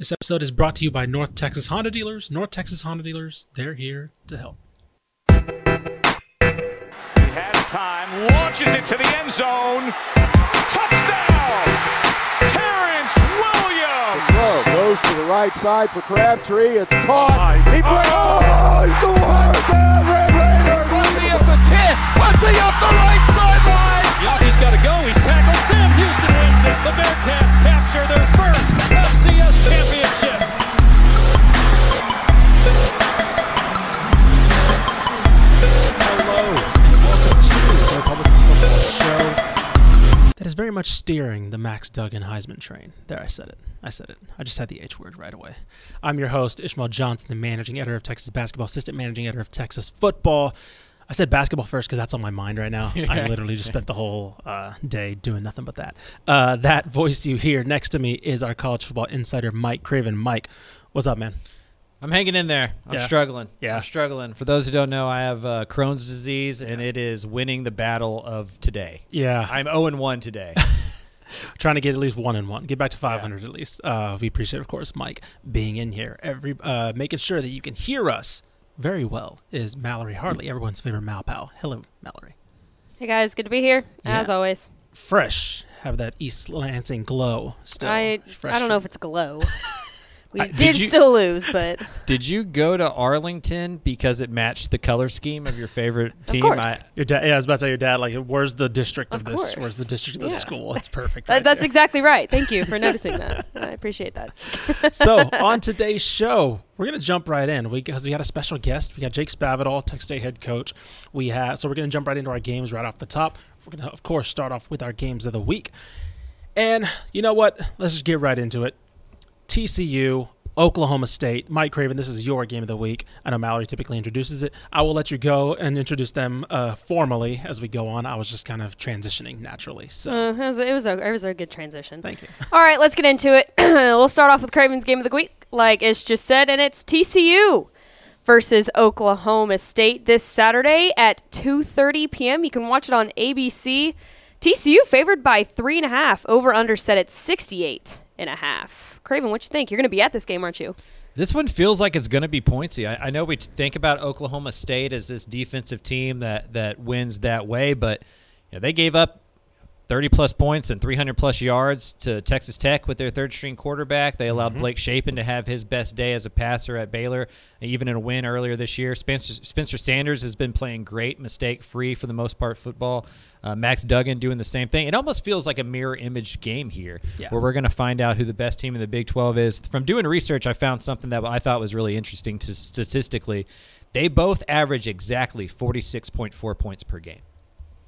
This episode is brought to you by North Texas Honda Dealers. North Texas Honda Dealers, they're here to help. He has time, launches it to the end zone. Touchdown! Terrence Williams! Throw goes to the right side for Crabtree. It's caught. He breaks. Oh, he's going down. Red Raiders. Bussy up the 10. Bussy up the right sideline. Yachty's got to go. He's tackled. Sam Houston wins it. The Bearcats capture their first FCS championship. Very much steering the Max Duggan Heisman train. There, I said it. I said it. I just had the H word right away. I'm your host, Ishmael Johnson, the managing editor of Texas Basketball, assistant managing editor of Texas Football. I said basketball first because that's on my mind right now. I literally just spent the whole uh, day doing nothing but that. Uh, that voice you hear next to me is our college football insider, Mike Craven. Mike, what's up, man? I'm hanging in there. I'm Yeah. struggling. Yeah. I'm struggling. For those who don't know, I have uh, Crohn's disease, and it is winning the battle of today. Yeah, I'm 0 and 1 today. trying to get at least one and one, get back to 500 at least. Uh, we appreciate, of course, Mike being in here, every uh, making sure that you can hear us very well. Is Mallory Hartley, everyone's favorite Mal pal? Hello, Mallory. Hey guys, good to be here as always. Fresh, have that East Lansing glow still. I fresh I don't know if it's glow. We I- did, did you- still lose, but Did you go to Arlington because it matched the color scheme of your favorite team? Of course. I, your dad. Yeah, I was about to tell your dad. Like, where's the district of, Of this? course. Where's the district of the Yeah. school? It's perfect. that, right that's there. exactly right. Thank you for noticing that. I appreciate that. so on today's show, we're gonna jump right in because we, had a special guest. We got Jake Spavital, Texas State head coach. We have so we're gonna jump right into our games right off the top. We're gonna of course start off with our games of the week, and you know what? Let's just get right into it. TCU. Oklahoma State, Mike Craven. This is your game of the week. I know Mallory typically introduces it. I will let you go and introduce them uh, formally as we go on. I was just kind of transitioning naturally. So Uh, it, was, it was a it was a good transition. thank you. All right, let's get into it. we'll start off with Craven's game of the week, like it's just said, and it's TCU versus Oklahoma State this Saturday at 2:30 p.m. You can watch it on ABC. TCU favored by three and a half. Over under set at 68 and a half. Craven, what you think? You're going to be at this game, aren't you? this one feels like it's going to be pointsy. I, I know we t- think about Oklahoma State as this defensive team that, that wins that way, but you know, they gave up 30 plus points and 300 plus yards to Texas Tech with their third string quarterback. They allowed Blake Shapen to have his best day as a passer at Baylor, even in a win earlier this year. Spencer, Spencer Sanders has been playing great, mistake free for the most part football. Uh, Max Duggan doing the same thing. It almost feels like a mirror image game here Yeah. where we're going to find out who the best team in the Big 12 is. From doing research, I found something that I thought was really interesting to statistically. They both average exactly 46.4 points per game.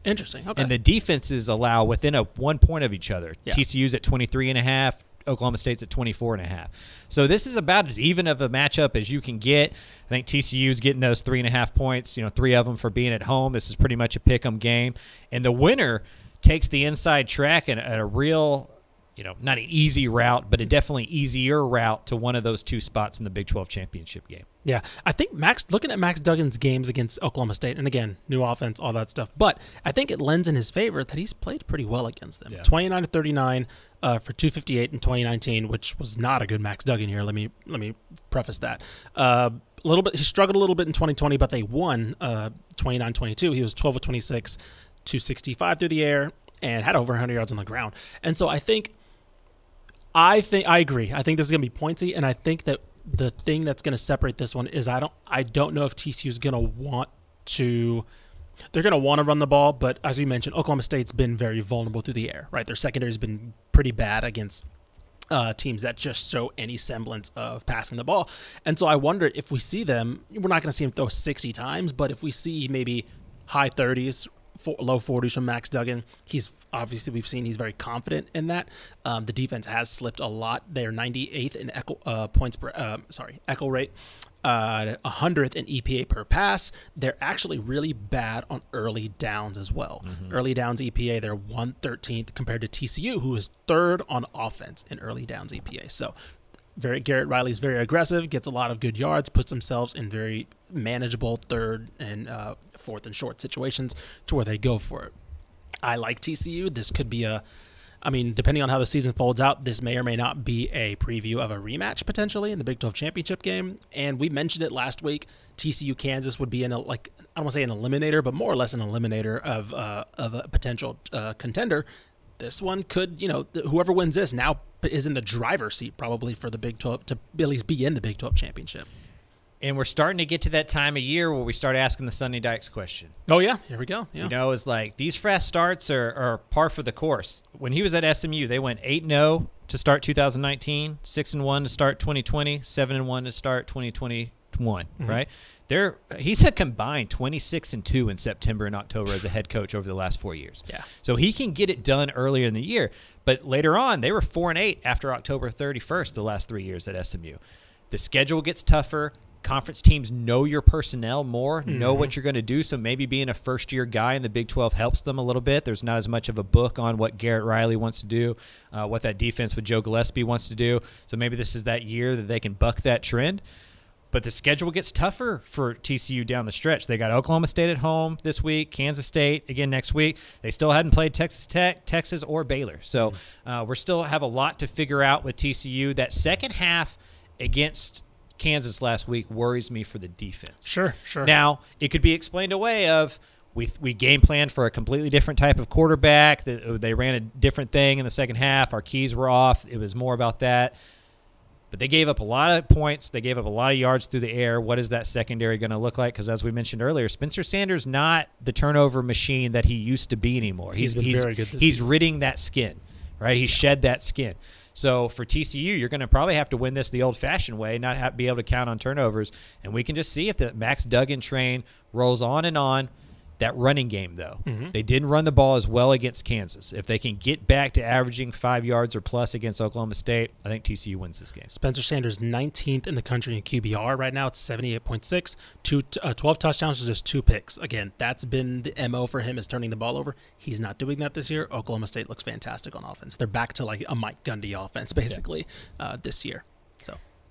Interesting. Okay. And the defenses allow within a one point of each other. Yeah. TCU's at 23 and a half, Oklahoma State's at 24 and a half. So this is about as even of a matchup as you can get. I think TCU's getting those three and a half points, you know, three of them for being at home. This is pretty much a pick 'em game. And the winner takes the inside track and a real you know, not an easy route, but a definitely easier route to one of those two spots in the Big 12 championship game. Yeah, I think Max looking at Max Duggan's games against Oklahoma State, and again, new offense, all that stuff. But I think it lends in his favor that he's played pretty well against them. Yeah. Twenty nine to thirty nine uh, for two fifty eight in twenty nineteen, which was not a good Max Duggan here. Let me let me preface that. Uh, a little bit, he struggled a little bit in twenty twenty, but they won uh, 29-22. He was twelve of twenty six, two sixty five through the air, and had over hundred yards on the ground. And so I think I think I agree. I think this is gonna be pointy, and I think that the thing that's gonna separate this one is I don't I don't know if TCU is gonna want to. They're gonna want to run the ball, but as you mentioned, Oklahoma State's been very vulnerable through the air. Right, their secondary's been pretty bad against uh, teams that just show any semblance of passing the ball. And so I wonder if we see them, we're not going to see them throw 60 times, but if we see maybe high 30s, four, low 40s from Max Duggan, he's obviously we've seen he's very confident in that. Um, the defense has slipped a lot. They're 98th in echo, uh, points per, uh, sorry, echo rate. Uh, 100th in EPA per pass. They're actually really bad on early downs as well. Early downs EPA, they're 113th compared to TCU, who is third on offense in early downs EPA. So, very Garrett Riley's very aggressive, gets a lot of good yards, puts themselves in very manageable third and uh, fourth and short situations to where they go for it. I like TCU. This could be a I mean, depending on how the season folds out, this may or may not be a preview of a rematch potentially in the Big 12 championship game. And we mentioned it last week. TCU Kansas would be in a like I don't want to say an eliminator, but more or less an eliminator of uh, of a potential uh, contender. This one could, you know, whoever wins this now is in the driver's seat probably for the Big 12 to at least be in the Big 12 championship. And we're starting to get to that time of year where we start asking the Sonny Dykes question. Oh yeah, here we go. Yeah. You know, it's like these fast starts are, are par for the course. When he was at SMU, they went 8 0 to start 2019, 6 and 1 to start 2020, 7 and 1 to start 2021, mm-hmm. right? They're, he's had combined 26 and 2 in September and October as a head coach over the last four years. Yeah. So he can get it done earlier in the year. But later on, they were 4 and 8 after October 31st the last three years at SMU. The schedule gets tougher. Conference teams know your personnel more, know what you're going to do. So maybe being a first year guy in the Big 12 helps them a little bit. There's not as much of a book on what Garrett Riley wants to do, uh, what that defense with Joe Gillespie wants to do. So maybe this is that year that they can buck that trend. But the schedule gets tougher for TCU down the stretch. They got Oklahoma State at home this week, Kansas State again next week. They still hadn't played Texas Tech, Texas, or Baylor. So uh, we're still have a lot to figure out with TCU. That second half against Kansas last week worries me for the defense. Sure, sure. Now it could be explained away of we we game planned for a completely different type of quarterback. That uh, they ran a different thing in the second half. Our keys were off. It was more about that. But they gave up a lot of points. They gave up a lot of yards through the air. What is that secondary going to look like? Because as we mentioned earlier, Spencer Sanders not the turnover machine that he used to be anymore. He's been very good this he's ridding that skin, right? He shed that skin. So for TCU, you're going to probably have to win this the old-fashioned way, not have, be able to count on turnovers, and we can just see if the Max Duggan train rolls on and on. That running game, though, Mm-hmm. they didn't run the ball as well against Kansas. If they can get back to averaging five yards or plus against Oklahoma State, I think TCU wins this game. Spencer Sanders 19th in the country in QBR right now. It's 78.6, two, uh, 12 touchdowns to just two picks. Again, that's been the MO for him is turning the ball over. He's not doing that this year. Oklahoma State looks fantastic on offense. They're back to like a Mike Gundy offense basically uh, this year.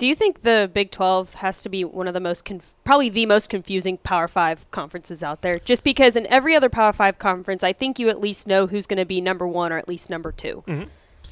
So Do you think the Big 12 has to be one of the most, conf- probably the most confusing Power 5 conferences out there? Just because in every other Power 5 conference, I think you at least know who's going to be number one or at least number 2 Mm-hmm.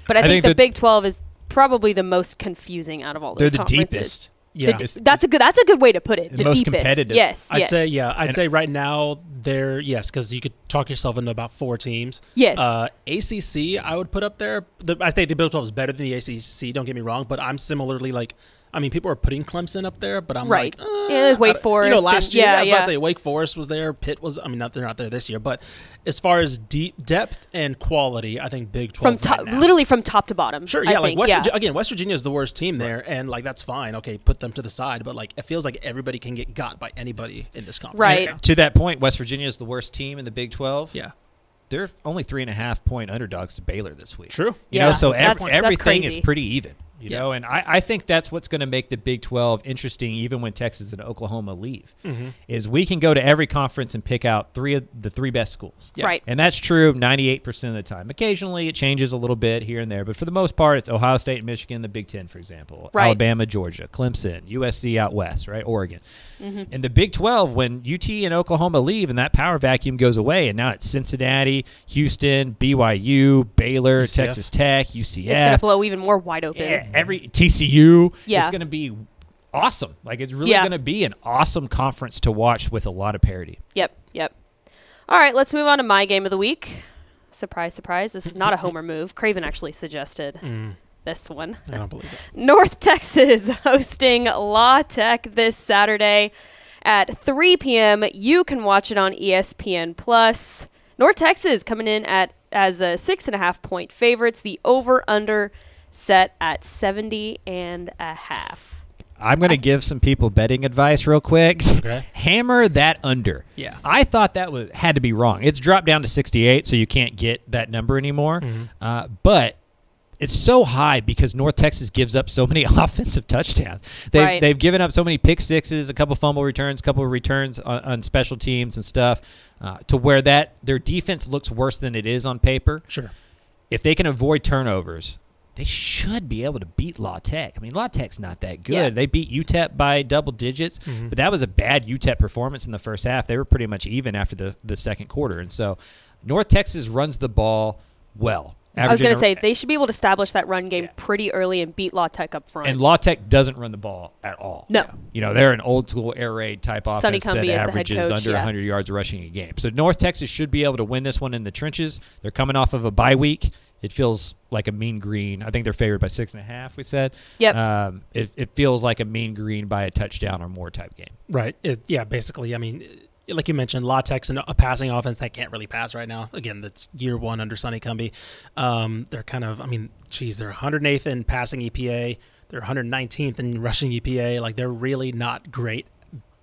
But I, I think, think the that- Big 12 is probably the most confusing out of all They're those the conferences. deepest. The yeah, d- that's a good. That's a good way to put it. The The, most deepest. competitive. Yes. I'd yes. say yeah. I'd And- say right now they're yes because you could talk yourself into about four teams. Yes. Uh, ACC I would put up there. The, I think the Big Twelve is better than the ACC. Don't get me wrong, but I'm similarly like. I mean, people are putting Clemson up there, but I'm Right. like, Yeah, there's uh, Wake I- You Forest know, and- last year, yeah, I was about to say Wake Forest was there. Pitt was. I mean, not they're not there this year, but as far as deep depth and quality, I think Big from Twelve top, right now. literally from top to bottom. Sure, I yeah, like think, West yeah. Virginia, again, West Virginia is the worst team there, and like that's fine. Okay, put them to the side, but like it feels like everybody can get got by anybody in this conference. Right. To that point, West Virginia is the worst team in the Big 12. Yeah. They're only three and a half point underdogs to Baylor this week. True. You Yeah, know, so that's- ev- that's everything is pretty even. You Yeah. know, and I, I think that's what's going to make the Big 12 interesting, even when Texas and Oklahoma leave, Mm-hmm. is we can go to every conference and pick out three of the three best schools. Yeah. Right. And that's true 98% of the time. Occasionally it changes a little bit here and there, but for the most part, it's Ohio State and Michigan, the Big Ten, for example, Right. Alabama, Georgia, Clemson, USC out west, right? Oregon. Mm-hmm. In the Big 12, when UT and Oklahoma leave and that power vacuum goes away, and now it's Cincinnati, Houston, BYU, Baylor, UCF. Texas Tech, UCF. It's gonna blow even more wide open. Yeah, every TCU. Yeah. It's going to be awesome. Like it's really Yeah. going to be an awesome conference to watch with a lot of parity. Yep, yep. All right, let's move on to my game of the week. Surprise, surprise. This is not a homer move. Craven actually suggested mm. this one. I don't believe it. North Texas hosting La Tech this Saturday at 3 p.m. You can watch it on ESPN Plus. North Texas coming in at as a six and a half point favorites. The over under set at 70 and a half. I'm going to give some people betting advice real quick. Okay. Hammer that under. Yeah. I thought that was had to be wrong. It's dropped down to 68, so you can't get that number anymore. Mm-hmm. Uh, but it's so high because North Texas gives up so many offensive touchdowns. They've, Right. they've given up so many pick sixes, a couple fumble returns, a couple of returns on, on special teams and stuff, uh, to where that their defense looks worse than it is on paper. Sure. If they can avoid turnovers, they should be able to beat La Tech. I mean, La Tech's not that good. Yeah. They beat UTEP by double digits, mm-hmm. but that was a bad UTEP performance in the first half. They were pretty much even after the, the second quarter. And so North Texas runs the ball well. I was going to say they should be able to establish that run game pretty early and beat La Tech up front. And La Tech doesn't run the ball at all. No. You know, they're an old school air raid type offense Sonny that Cumbie is the head averages coach, under yeah. 100 yards rushing a game. So North Texas should be able to win this one in the trenches. They're coming off of a bye week. It feels like a mean green. I think they're favored by six and a half, we said. Yep. Um, it, it feels like a mean green by a touchdown or more type game. Right. It, yeah, basically, I mean, like you mentioned, La Tech's and a passing offense that can't really pass right now. Again, that's year one under Sonny Cumbie. Um, they're kind of, I mean, geez, they're 108th in passing EPA. They're 119th in rushing EPA. Like, they're really not great,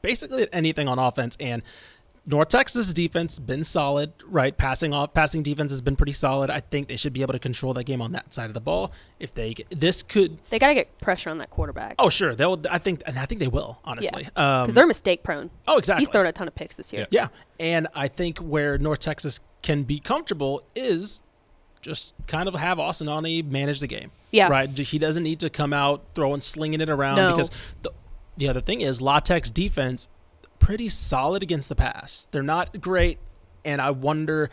basically, at anything on offense. And North Texas defense been solid, right? Passing off, passing defense has been pretty solid. I think they should be able to control that game on that side of the ball. If they, get, this could, they got to get pressure on that quarterback. oh sure, they'll. I think, and I think they will. Honestly, yeah, Um, because they're mistake prone. oh exactly. He's thrown a ton of picks this year. Yeah, and I think where North Texas can be comfortable is just kind of have Austin Aune manage the game. Yeah. right. He doesn't need to come out throwing, slinging it around No. because the the other thing is La Tech's defense pretty solid against the pass. They're not great, and I wonder.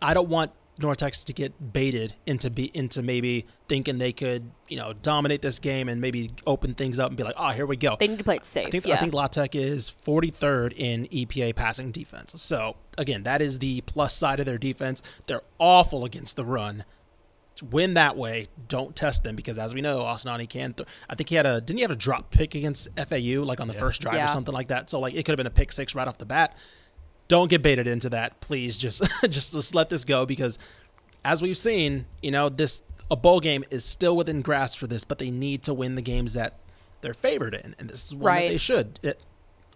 I don't want North Texas to get baited into be into maybe thinking they could you know dominate this game and maybe open things up and be like, oh, here we go. They need to play it safe. I think yeah. I think La Tech is 43rd in EPA passing defense. So again, that is the plus side of their defense. They're awful against the run. To win that way, don't test them because as we know, Austin Aune can. Th- I think he had a didn't he have a drop pick against FAU like on the first drive Yeah. or something like that. So like it could have been a pick six right off the bat. Don't get baited into that, please. Just just just let this go because as we've seen, you know this a bowl game is still within grasp for this, but they need to win the games that they're favored in, and this is one Right. that they should. It,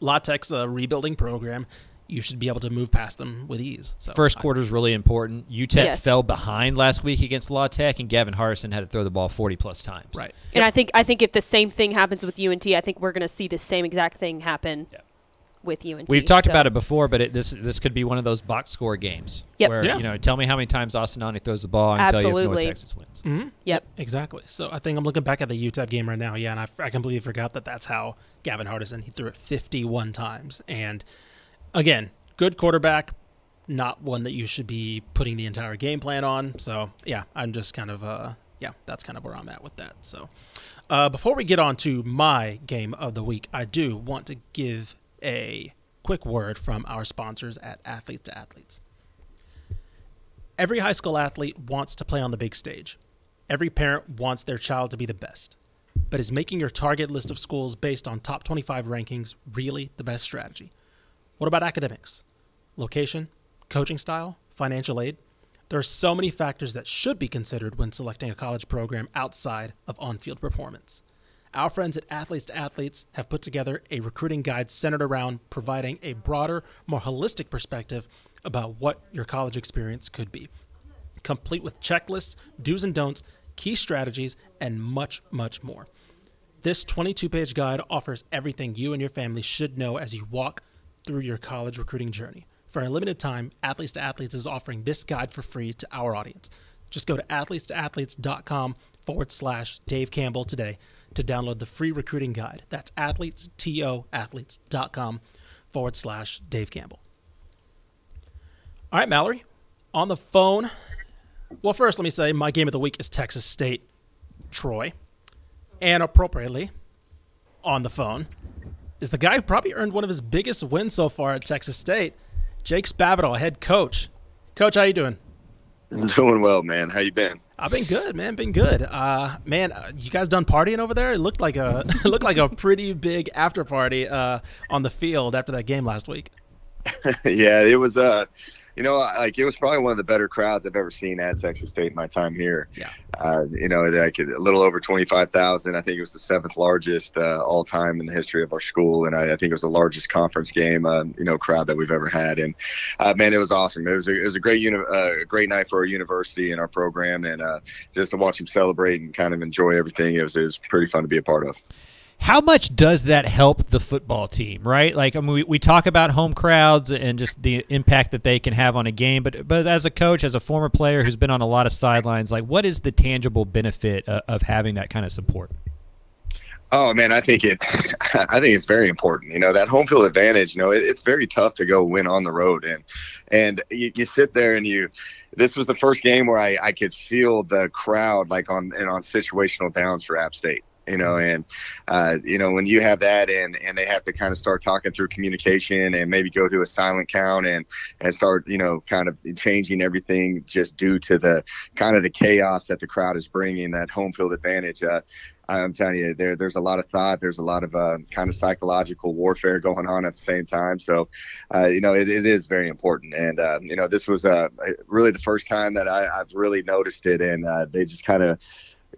La Tech's a rebuilding program. You should be able to move past them with ease. So First quarter is really important. UTEP Yes. fell behind last week against La Tech, and Gavin Hardison had to throw the ball 40 plus times. right? And I think I think if the same thing happens with UNT, I think we're going to see the same exact thing happen Yeah. with UNT. We've talked So- about it before, but it, this this could be one of those box score games. Yep. Where Yeah. you know, tell me how many times Austin Aune throws the ball, and tell you if Absolutely. North Texas wins. Mm-hmm. Yep. Exactly. So I think I'm looking back at the UTEP game right now. Yeah, and I, I completely forgot that that's how Gavin Hardison he threw it 51 times. And again, good quarterback, not one that you should be putting the entire game plan on. So yeah, I'm just kind of uh yeah, that's kind of where I'm at with that. So uh, before we get on to my game of the week, I do want to give a quick word from our sponsors at Athletes to Athletes. Every high school athlete wants to play on the big stage. Every parent wants their child to be the best. But is making your target list of schools based on top 25 rankings really the best strategy? What about academics? Location, coaching style, financial aid? There are so many factors that should be considered when selecting a college program outside of on field performance. Our friends at Athletes to Athletes have put together a recruiting guide centered around providing a broader, more holistic perspective about what your college experience could be complete with checklists, do's and don'ts, key strategies, and much, much more. This 22 page guide offers everything you and your family should know as you walk through your college recruiting journey. For a limited time, Athletes to Athletes is offering this guide for free to our audience. Just go to athletesToAthletes.com forward slash Dave Campbell today to download the free recruiting guide. That's athletes, T-O, athletes.com forward slash Dave Campbell. All right, Mallory, on the phone. Well, first, let me say my game of the week is Texas State Troy. And appropriately, on the phone, is the guy who probably earned one of his biggest wins so far at Texas State, Jake Spavital, head coach. Coach, how you doing? I'm Doing well, man. How you been? I've been good, man. Been good. Uh, man, uh, you guys done partying over there? It looked like a it looked like a pretty big after party uh, on the field after that game last week. yeah, it was uh you know, like it was probably one of the better crowds I've ever seen at Texas State in my time here. Yeah. Uh, you know, like a little over 25,000. I think it was the seventh largest uh, all time in the history of our school. And I, I think it was the largest conference game, uh, you know, crowd that we've ever had. And uh, man, it was awesome. It was a, it was a great, uni- uh, a great night for our university and our program. And uh, just to watch them celebrate and kind of enjoy everything, it was, it was pretty fun to be a part of. How much does that help the football team, right? Like, I mean, we, we talk about home crowds and just the impact that they can have on a game, but but as a coach, as a former player who's been on a lot of sidelines, like, what is the tangible benefit of, of having that kind of support? Oh man, I think it. I think it's very important. You know that home field advantage. You know it, it's very tough to go win on the road, and and you, you sit there and you. This was the first game where I, I could feel the crowd like on and on situational downs for App State you know and uh, you know when you have that and and they have to kind of start talking through communication and maybe go to a silent count and and start you know kind of changing everything just due to the kind of the chaos that the crowd is bringing that home field advantage uh, I'm telling you, there there's a lot of thought. There's a lot of uh, kind of psychological warfare going on at the same time. So, uh, you know, it, it is very important. And uh, you know, this was uh, really the first time that I, have really noticed it, and uh, they just kind of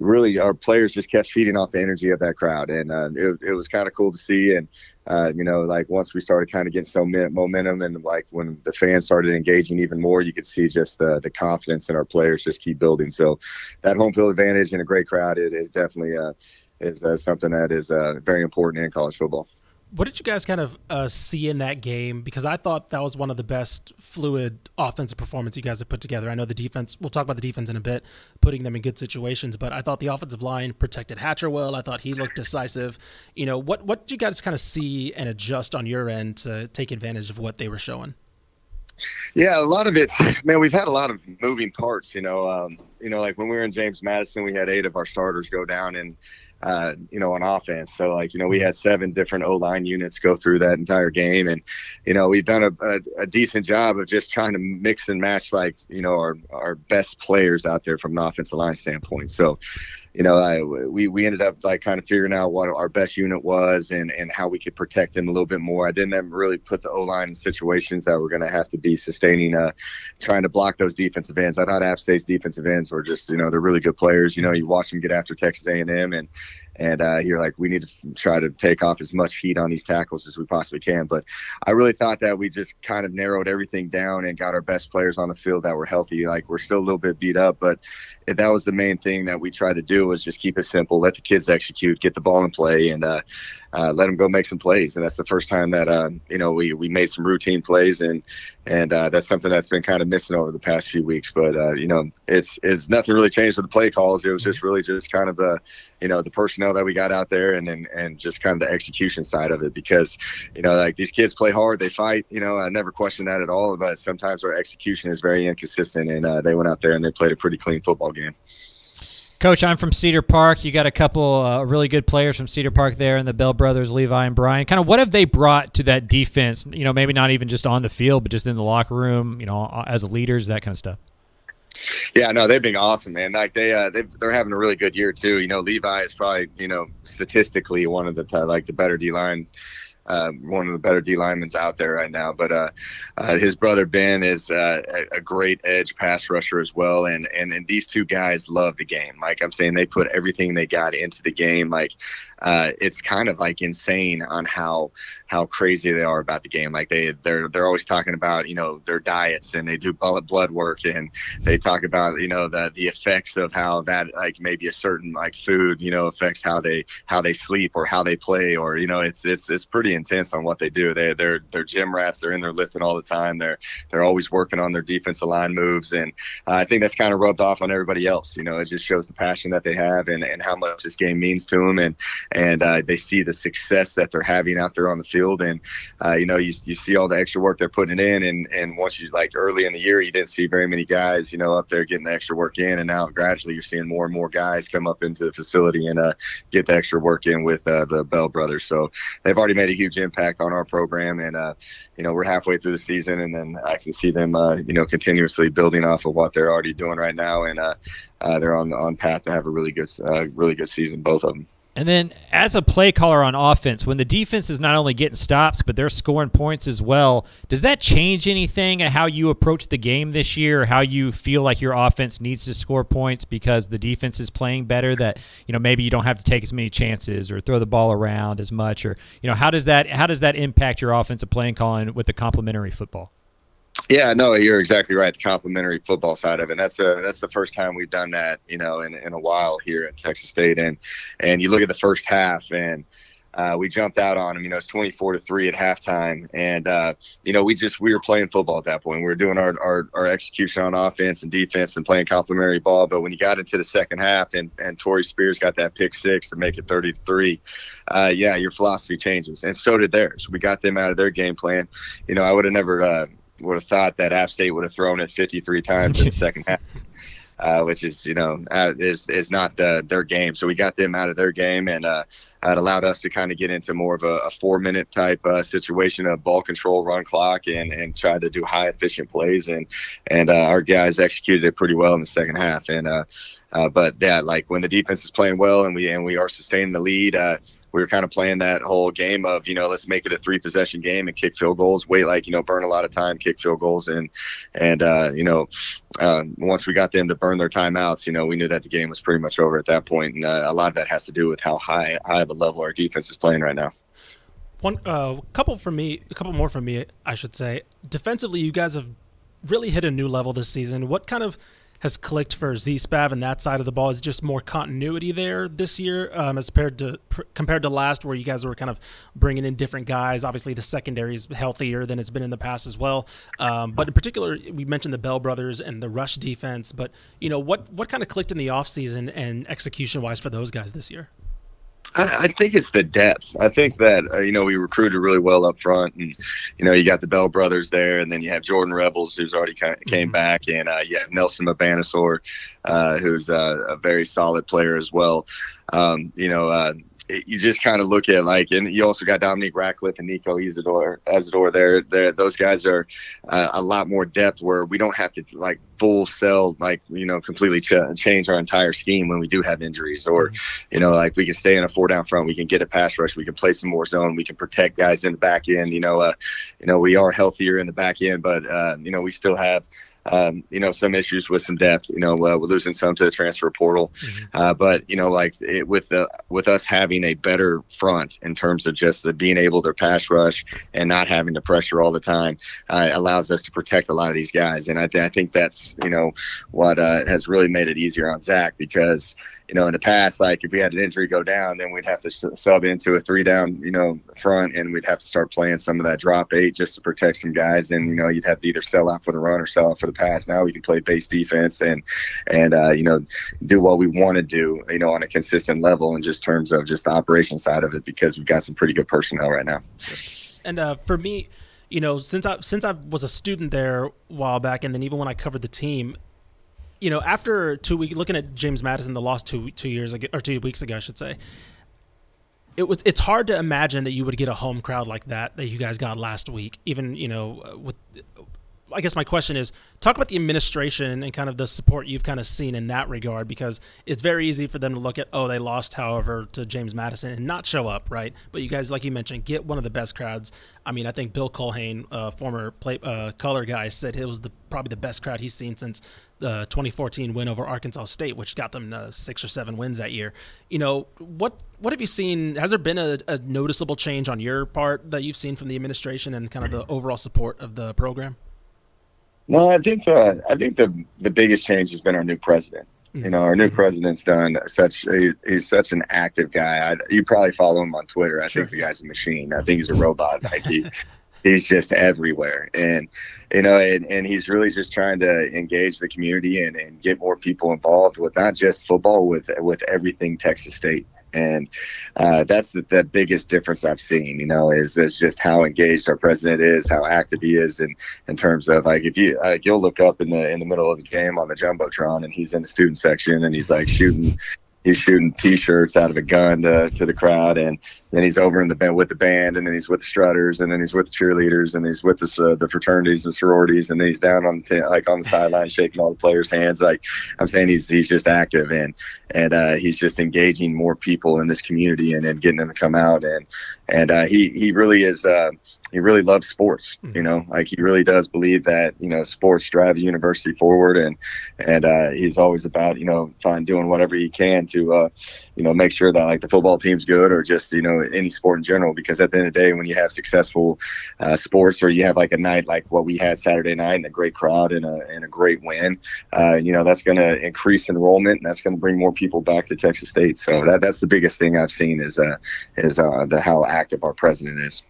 really our players just kept feeding off the energy of that crowd, and uh, it, it was kind of cool to see. And uh, you know, like once we started kind of getting some momentum, and like when the fans started engaging even more, you could see just the the confidence in our players just keep building. So that home field advantage and a great crowd it is definitely uh, is uh, something that is uh, very important in college football. What did you guys kind of uh, see in that game? Because I thought that was one of the best fluid offensive performance you guys have put together. I know the defense. We'll talk about the defense in a bit, putting them in good situations. But I thought the offensive line protected Hatcher well. I thought he looked decisive. You know, what what did you guys kind of see and adjust on your end to take advantage of what they were showing? Yeah, a lot of it, man. We've had a lot of moving parts. You know, um, you know, like when we were in James Madison, we had eight of our starters go down, and uh, you know, on offense. So like, you know, we had seven different O line units go through that entire game, and you know, we've done a, a, a, decent job of just trying to mix and match like you know our our best players out there from an offensive line standpoint. So, you know, I, we we ended up like kind of figuring out what our best unit was and and how we could protect them a little bit more. I didn't really put the O line in situations that were going to have to be sustaining, uh, trying to block those defensive ends. I thought App State's defensive ends were just you know they're really good players. You know, you watch them get after Texas A and M and and uh, you're like, we need to try to take off as much heat on these tackles as we possibly can. But I really thought that we just kind of narrowed everything down and got our best players on the field that were healthy. Like we're still a little bit beat up, but that was the main thing that we tried to do was just keep it simple, let the kids execute, get the ball in play, and uh, uh, let them go make some plays. And that's the first time that uh, you know we we made some routine plays, and and uh, that's something that's been kind of missing over the past few weeks. But uh, you know, it's it's nothing really changed with the play calls. It was just really just kind of the you know the personnel that we got out there, and and, and just kind of the execution side of it. Because you know, like these kids play hard, they fight. You know, I never question that at all. But sometimes our execution is very inconsistent, and uh, they went out there and they played a pretty clean football game. Coach, I'm from Cedar Park. You got a couple uh, really good players from Cedar Park there, and the Bell brothers, Levi and Brian. Kind of, what have they brought to that defense? You know, maybe not even just on the field, but just in the locker room. You know, as leaders, that kind of stuff. Yeah, no, they've been awesome, man. Like they, uh, they they're having a really good year too. You know, Levi is probably, you know, statistically one of the like the better D line uh, one of the better D linemen out there right now. But uh, uh, his brother Ben is uh, a, a, great edge pass rusher as well, and, and and these two guys love the game. Like I'm saying, they put everything they got into the game. Like uh, it's kind of like insane on how how crazy they are about the game. Like they they're they're always talking about you know their diets and they do blood blood work and they talk about you know the the effects of how that like maybe a certain like food you know affects how they how they sleep or how they play or you know it's it's it's pretty intense on what they do. They they're they're gym rats. They're in there lifting all the time. They're they're always working on their defensive line moves and uh, I think that's kind of rubbed off on everybody else. You know, it just shows the passion that they have and and how much this game means to them and and uh, they see the success that they're having out there on the field. And uh, you know, you, you see all the extra work they're putting in, and and once you like early in the year, you didn't see very many guys, you know, up there getting the extra work in, and now gradually you're seeing more and more guys come up into the facility and uh, get the extra work in with uh, the Bell brothers. So they've already made a huge impact on our program, and uh, you know, we're halfway through the season, and then I can see them, uh, you know, continuously building off of what they're already doing right now, and they're on the on path to have a really good, really good season, both of them. And then, as a play caller on offense, when the defense is not only getting stops, but they're scoring points as well, does that change anything how you approach the game this year, how you feel like your offense needs to score points because the defense is playing better? That you know maybe you don't have to take as many chances or throw the ball around as much, or you know how does that how does that impact your offensive playing calling with the complementary football? Yeah, no, you're exactly right. The complementary football side of it. And that's a that's the first time we've done that, you know, in, in a while here at Texas State. And and you look at the first half, and uh, we jumped out on them. You know, it's 24 to three at halftime, and uh, you know, we just we were playing football at that point. We were doing our, our our execution on offense and defense and playing complementary ball. But when you got into the second half, and and Torrey Spears got that pick six to make it 30 to three, uh, yeah, your philosophy changes, and so did theirs. We got them out of their game plan. You know, I would have never uh, would have thought that App State would have thrown it 53 times in the second half uh, which is you know uh, is is not the, their game. So we got them out of their game, and uh, it allowed us to kind of get into more of a, a four minute type uh, situation of ball control, run clock, and and try to do high efficient plays. And and uh, our guys executed it pretty well in the second half. And uh, but yeah, like when the defense is playing well and we and we are sustaining the lead we were kind of playing that whole game of you know let's make it a three possession game and kick field goals. Wait like you know burn a lot of time kick field goals and and uh, you know uh, once we got them to burn their timeouts you know we knew that the game was pretty much over at that point and uh, a lot of that has to do with how high high of a level our defense is playing right now. One uh, couple for me a couple more for me i should say. Defensively you guys have really hit a new level this season. What kind of has clicked for Z Spav and that side of the ball? Is just more continuity there this year um, as compared to pr- compared to last, where you guys were kind of bringing in different guys? Obviously, the secondary is healthier than it's been in the past as well. Um, but in particular, we mentioned the Bell brothers and the rush defense. But you know, what what kind of clicked in the offseason and execution wise for those guys this year? I, I think it's the depth. I think that uh, you know we recruited really well up front, and you know you got the Bell brothers there, and then you have Jordan Rebels, who's already kind of came mm-hmm. back, and uh, you have Nelson Mbanasor, uh, who's uh, a very solid player as well. Um, you know, uh, you just kind of look at like, and you also got Dominique Ratcliffe and Nico Ezidore, Ezidore there. There, those guys are uh, a lot more depth where we don't have to like full sell, like you know, completely ch- change our entire scheme when we do have injuries, or mm-hmm. you know, like we can stay in a four down front, we can get a pass rush, we can play some more zone, we can protect guys in the back end. You know, uh, you know, we are healthier in the back end, but uh, you know, we still have um, you know, some issues with some depth. You know, uh, we're losing some to the transfer portal, mm-hmm. uh, but you know, like it, with the with us having a better front in terms of just the being able to pass rush and not having to pressure all the time, uh, allows us to protect a lot of these guys. And I, th- I think that's you know what uh, has really made it easier on Zach because you know, in the past, like if we had an injury go down, then we'd have to sub into a three down, you know, front, and we'd have to start playing some of that drop eight just to protect some guys. And you know, you'd have to either sell out for the run or sell out for the pass. Now we can play base defense and and uh, you know do what we want to do, you know, on a consistent level in just terms of just the operation side of it because we've got some pretty good personnel right now. And uh, for me, you know, since I since I was a student there a while back, and then even when I covered the team, you know, after two weeks, looking at James Madison, the lost two two years ago or two weeks ago, I should say. It was. It's hard to imagine that you would get a home crowd like that that you guys got last week. Even you know, with I guess my question is talk about the administration and kind of the support you've kind of seen in that regard because it's very easy for them to look at oh they lost however to James Madison and not show up right but you guys like you mentioned get one of the best crowds I mean I think Bill Culhane uh, former play, uh, color guy said it was the probably the best crowd he's seen since the 2014 win over Arkansas State which got them uh, six or seven wins that year you know what what have you seen has there been a, a noticeable change on your part that you've seen from the administration and kind of the overall support of the program no, I think the I think the the biggest change has been our new president. You know, our new mm-hmm. president's done such. He, he's such an active guy. I, you probably follow him on Twitter. I sure. think the guy's a machine. I think he's a robot. Like he, he's just everywhere, and you know, and, and he's really just trying to engage the community and, and get more people involved with not just football, with with everything Texas State and uh, that's the, the, biggest difference I've seen. You know, is is just how engaged our president is, how active he is, in in terms of like if you like you'll look up in the in the middle of the game on the jumbotron and he's in the student section and he's like shooting he's shooting t-shirts out of a gun to, to the crowd and then he's over in the band with the band and then he's with the strutters and then he's with the cheerleaders and he's with the, uh, the fraternities and sororities and he's down on the t- like on the sideline shaking all the players hands. Like i'm saying he's he's just active and and uh, he's just engaging more people in this community and, and getting them to come out and and uh, he he really is uh, he really loves sports. Mm-hmm. You know, like he really does believe that you know sports drive a university forward, and and uh, he's always about you know find doing whatever he can to uh, you know make sure that like the football team's good or just you know any sport in general. Because at the end of the day, when you have successful uh, sports or you have like a night like what we had Saturday night and a great crowd and a and a great win, uh, you know that's going to increase enrollment and that's going to bring more people back to Texas State. So that that's the biggest thing I've seen is uh, is uh, the how active our president is.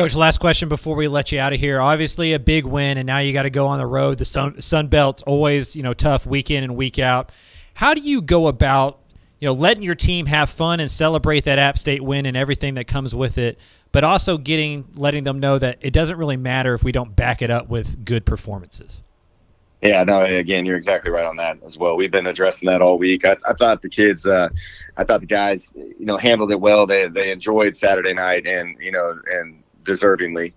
Coach, last question before we let you out of here. Obviously, a big win, and now you got to go on the road. The Sun, Sun Belt's always, you know, tough week in and week out. How do you go about, you know, letting your team have fun and celebrate that App State win and everything that comes with it, but also getting letting them know that it doesn't really matter if we don't back it up with good performances? Yeah, no, again, you're exactly right on that as well. We've been addressing that all week. I, I thought the kids, uh, I thought the guys, you know, handled it well. They they enjoyed Saturday night, and you know, and deservingly.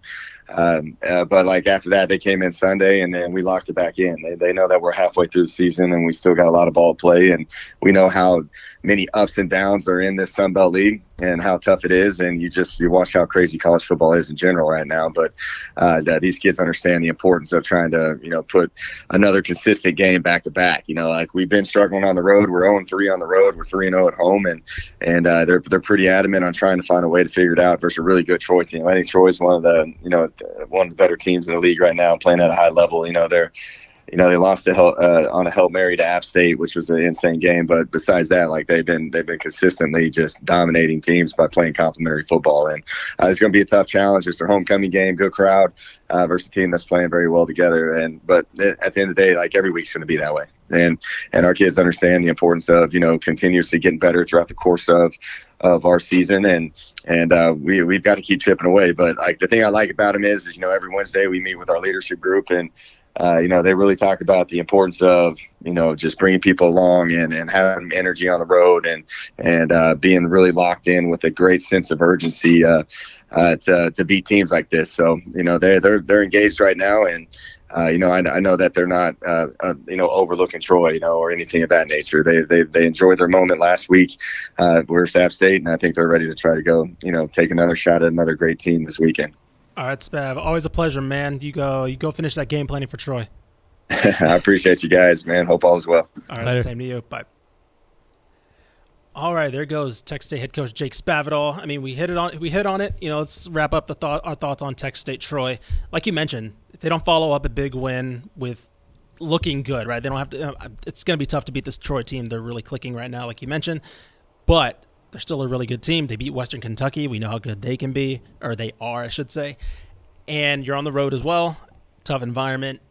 Um, uh, but like after that, they came in Sunday, and then we locked it back in. They, they know that we're halfway through the season, and we still got a lot of ball play, and we know how many ups and downs are in this Sun Belt League and how tough it is. And you just you watch how crazy college football is in general right now. But uh, that these kids understand the importance of trying to you know put another consistent game back to back. You know, like we've been struggling on the road. We're 0 3 on the road. We're 3 0 at home, and and uh, they're they're pretty adamant on trying to find a way to figure it out versus a really good Troy team. I think Troy's one of the you know one of the better teams in the league right now, playing at a high level. You know, they're you know they lost to Hel- uh, on a Hail Mary to App State, which was an insane game. But besides that, like they've been they've been consistently just dominating teams by playing complementary football, and uh, it's going to be a tough challenge. It's their homecoming game, good crowd uh, versus a team that's playing very well together. And but at the end of the day, like every week's going to be that way, and and our kids understand the importance of you know continuously getting better throughout the course of of our season and and uh, we we've got to keep chipping away. But like the thing I like about them is, is you know every Wednesday we meet with our leadership group and uh, you know, they really talk about the importance of, you know, just bringing people along and, and having energy on the road and, and uh, being really locked in with a great sense of urgency uh, uh, to, to beat teams like this. So, you know, they, they're, they're engaged right now. And, uh, you know, I, I know that they're not, uh, you know, overlooking Troy, you know, or anything of that nature. They, they, they enjoyed their moment last week. We're App State, and I think they're ready to try to go, you know, take another shot at another great team this weekend. All right, Spav. Always a pleasure, man. You go. You go finish that game planning for Troy. I appreciate you guys, man. Hope all is well. All right, Later. same to you. Bye. All right, there goes Texas State head coach Jake Spavital. I mean, we hit it on we hit on it. You know, let's wrap up the thought our thoughts on Texas State Troy. Like you mentioned, if they don't follow up a big win with looking good, right? They don't have to. It's going to be tough to beat this Troy team. They're really clicking right now, like you mentioned, but they're still a really good team. They beat Western Kentucky. We know how good they can be, or they are, I should say. And you're on the road as well. Tough environment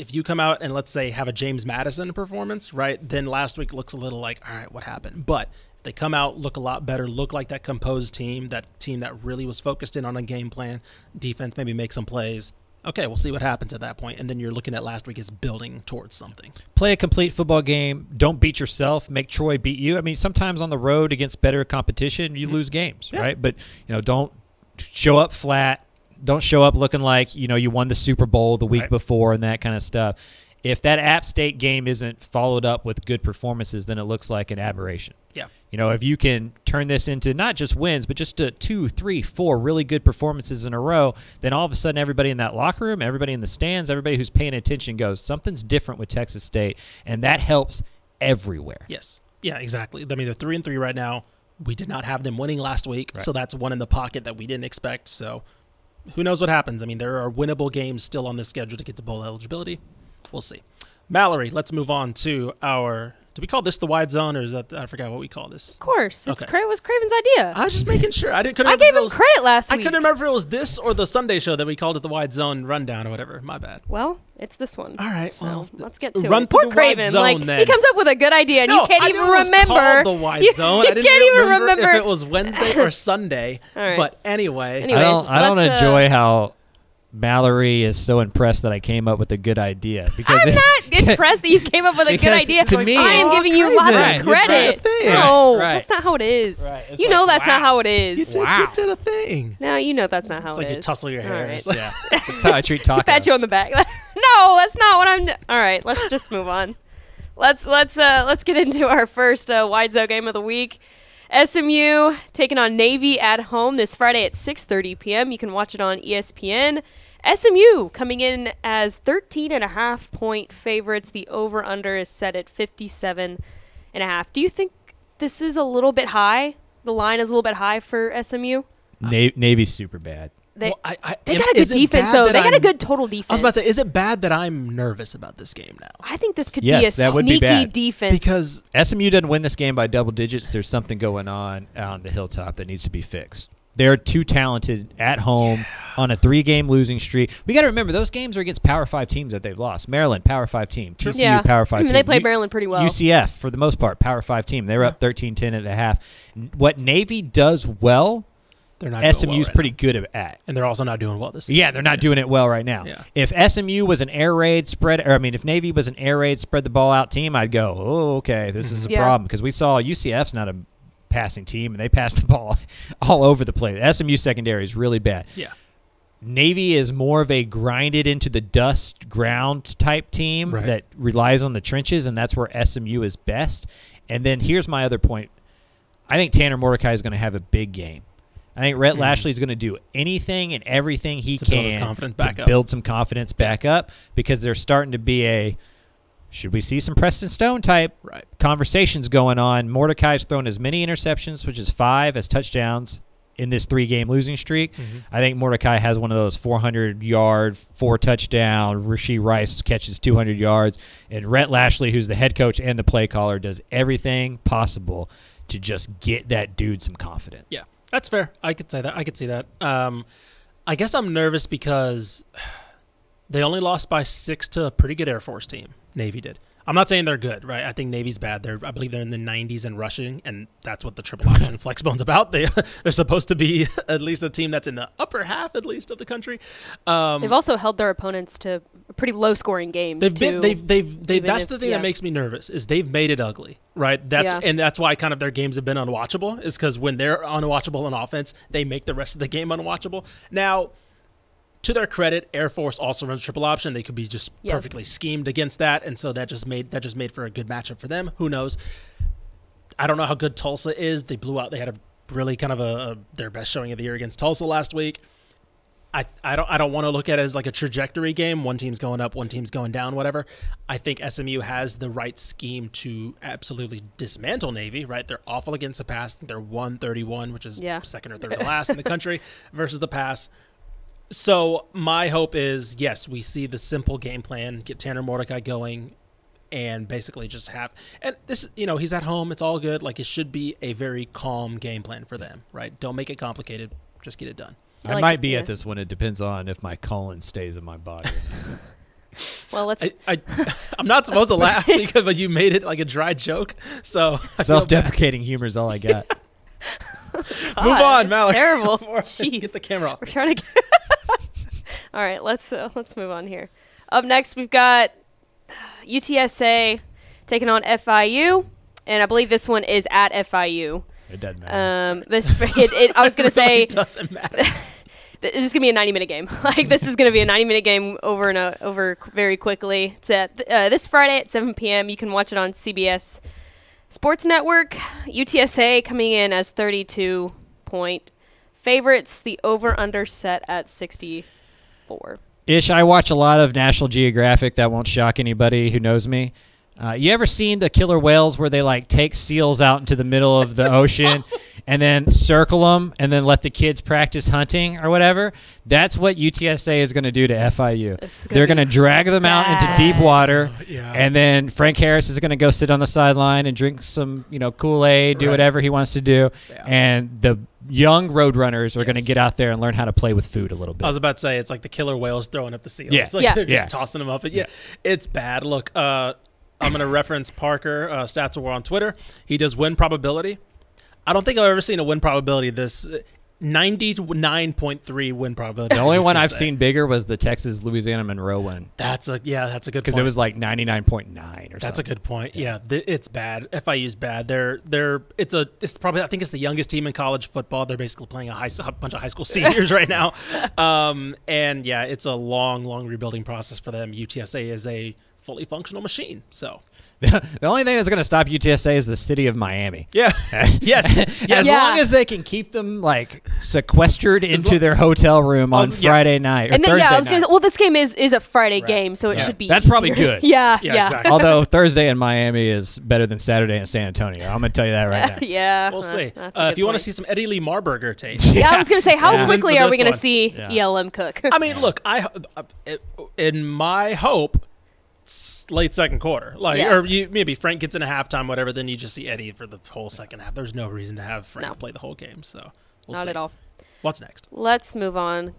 if you come out and let's say have a James Madison performance, right? Then last week looks a little like, all right, what happened? But if they come out, look a lot better, look like that composed team, that team that really was focused in on a game plan, defense maybe make some plays. Okay, we'll see what happens at that point, and then you're looking at last week as building towards something. Play a complete football game. Don't beat yourself. Make Troy beat you. I mean, sometimes on the road against better competition, you mm-hmm. lose games, Yeah. right? But you know, don't show up flat. Don't show up looking like you know you won the Super Bowl the week Right. before and that kind of stuff. If that App State game isn't followed up with good performances, then it looks like an aberration. Yeah. You know, if you can turn this into not just wins, but just a two, three, four really good performances in a row, then all of a sudden everybody in that locker room, everybody in the stands, everybody who's paying attention goes, something's different with Texas State, and that helps everywhere. Yes. Yeah, exactly. I mean, they're three and three right now. We did not have them winning last week, so that's one in the pocket that we didn't expect. So who knows what happens? I mean, there are winnable games still on this schedule to get to bowl eligibility. We'll see. Mallory, let's move on to our. Do we call this the wide zone, or is that I forgot what we call this? Of course, it's Okay. Cra- it was Craven's idea. I was just making sure. I didn't. Couldn't I gave him was- credit last I week. I couldn't remember if it was this or the Sunday show that we called it the wide zone rundown or whatever. My bad. Well, it's this one. All right, So well, let's get to run it. through Poor the wide Craven. zone, like then. he comes up with a good idea and no, you can't I even it was remember. the wide zone. you I didn't can't even remember, remember. if it was Wednesday or Sunday. All right. But anyway, Anyways, I don't. I don't let's, uh, enjoy how Mallory is so impressed that I came up with a good idea because I'm it- not impressed that you came up with a good idea. to me- I am giving you lots Craven, of credit. No, Right, right. that's not how it is. Right, You like, know that's not how it is. you did, Wow. you did a thing. No, you know that's not how It's it like is. you tussle your hair. right. yeah, that's how I treat tacos. Pat you on the back. no, that's not what I'm. All right, let's just move on. Let's let's uh let's get into our first uh, wide zone game of the week. SMU taking on Navy at home this Friday at 6:30 p.m. You can watch it on ESPN. SMU coming in as 13 and a half point favorites. The over under is set at 57 and a half. Do you think this is a little bit high? The line is a little bit high for SMU. Na- Navy's super bad. They, Well, I- I- they am- got a good defense bad though. that They got a I'm- good total defense. I was about to say, is it bad that I'm nervous about this game now? I think this could Yes, be a that would be sneaky bad. defense Because SMU doesn't win this game by double digits. There's something going on on the hilltop that needs to be fixed. They're too talented at home on a three-game losing streak. We got to remember those games are against Power Five teams that they've lost. Maryland, Power Five team. TCU, Yeah. Power Five I mean, team. they played U- Maryland pretty well. UCF, for the most part, Power Five team. They were up 13-10 at a half. What Navy does well, they're not. doing SMU's well right pretty now. good at. and they're also not doing well this. Yeah, they're not doing it well right now. Yeah. If SMU was an air raid spread, or I mean, if Navy was an air raid spread the ball out team, I'd go, oh, okay, this is a Yeah. problem because we saw UCF's not a passing team and they passed the ball all over the place. SMU secondary is really bad. Yeah. Navy is more of a grinded into the dust ground type team Right. that relies on the trenches, and that's where SMU is best. And then here's my other point. I think Tanner Mordecai is going to have a big game. I think Rhett Lashlee is going to do anything and everything he To can build his confidence back to up. build some confidence back up because there's starting to be a should we see some Preston Stone type Right. conversations going on. Mordecai's thrown as many interceptions, which is five, as touchdowns in this three game losing streak. Mm-hmm. I think Mordecai has one of those 400 yard, four touchdown. Rashee Rice catches 200 yards. And Rhett Lashlee, who's the head coach and the play caller, does everything possible to just get that dude some confidence. Yeah, that's fair. I could say that. I could see that. Um, I guess I'm nervous because they only lost by six to a pretty good Air Force team. Navy did. I'm not saying they're good, right? I think Navy's bad. They're, I believe they're in the 90s in rushing, and that's what the triple option flex bone's about. They, they're supposed to be at least a team that's in the upper half, at least, of the country. Um, They've also held their opponents to pretty low scoring games. They've too. been they've they've they, even that's if- the thing yeah. that makes me nervous is they've made it ugly right that's Yeah. and that's why kind of their games have been unwatchable is because when they're unwatchable on offense they make the rest of the game unwatchable now to their credit Air Force also runs triple option they could be just Yeah. perfectly schemed against that and so that just made that just made for a good matchup for them who knows I don't know how good Tulsa is they blew out they had a really kind of a, a their best showing of the year against Tulsa last week I, I don't I don't want to look at it as like a trajectory game. One team's going up, one team's going down, whatever. I think SMU has the right scheme to absolutely dismantle Navy. Right, they're awful against the pass. They're one thirty one, which is Yeah. second or third to last in the country versus the pass. So my hope is yes, we see the simple game plan, get Tanner Mordecai going, and basically just have and this you know he's at home, it's all good. Like it should be a very calm game plan for them. Right, don't make it complicated. Just get it done. I I like might be yeah. at this one. It depends on if my colon stays in my body. well, let's. I, I I'm not supposed to laugh because but you made it like a dry joke. So I feel bad. Self-deprecating humor is all I got. Move ah, on, Mallory. Terrible. Get the camera off. We're trying to get. All right, let's uh, let's move on here. Up next, we've got UTSA taking on FIU, and I believe this one is at FIU. It doesn't matter. Um, this it, it, I was gonna say it doesn't matter. this is gonna be a 90 minute game. like this is gonna be a 90 minute game over and uh, over very quickly. It's at uh, this Friday at 7 p.m. You can watch it on CBS Sports Network. UTSA coming in as 32 point favorites. The over under set at 64. Ish, I watch a lot of National Geographic. That won't shock anybody who knows me. Uh, you ever seen the killer whales where they like take seals out into the middle of the ocean and then circle them and then let the kids practice hunting or whatever? That's what UTSA is going to do to FIU. Gonna They're going to drag them out into deep water, Yeah. and then Frank Harris is going to go sit on the sideline and drink some, you know, Kool Aid, do Right. whatever he wants to do, Yeah. and the young roadrunners are going to get out there and learn how to play with food a little bit. I was about to say it's like the killer whales throwing up the seals. Yeah. Like Yeah. they're just Yeah. tossing them up. But yeah, it's bad. Look, uh, I'm gonna reference Parker uh, Stats War on Twitter. He does win probability. I don't think I've ever seen a win probability this. 99.3 win probability. The only one I've UTSA. seen bigger was the Texas Louisiana Monroe one That's a yeah. That's a good point. because it was like 99.9 or something. That's a good point. Yeah, th- it's bad. FIU's bad. They're they're it's a it's probably I think it's the youngest team in college football. They're basically playing a high a bunch of high school seniors right now. Um, and yeah, it's a long long rebuilding process for them. UTSA is a fully functional machine. So the only thing that's going to stop UTSA is the city of Miami. yeah, yes, As. Yeah. long as they can keep them like sequestered into lo- their hotel room on Yes. Friday night or And then Thursday yeah, I was gonna say, well, this game is is a Friday game, so it Yeah. should be. That's probably good. yeah, Yeah, yeah, exactly. Although Thursday in Miami is better than Saturday in San Antonio. I'm going to tell you that right now. yeah. We'll uh, see. Uh, if you want to see some Eddie Lee Marburger tape, Yeah, I was gonna say, how Yeah. quickly are we gonna see Yeah. ELM cook? I mean, look, I uh, in my hope, it's late second quarter, like Yeah. or you, maybe Frank gets in a halftime, whatever. Then you just see Eddie for the whole second half. There's no reason to have Frank No. play the whole game. So we'll Not see. at all. What's next? Let's move on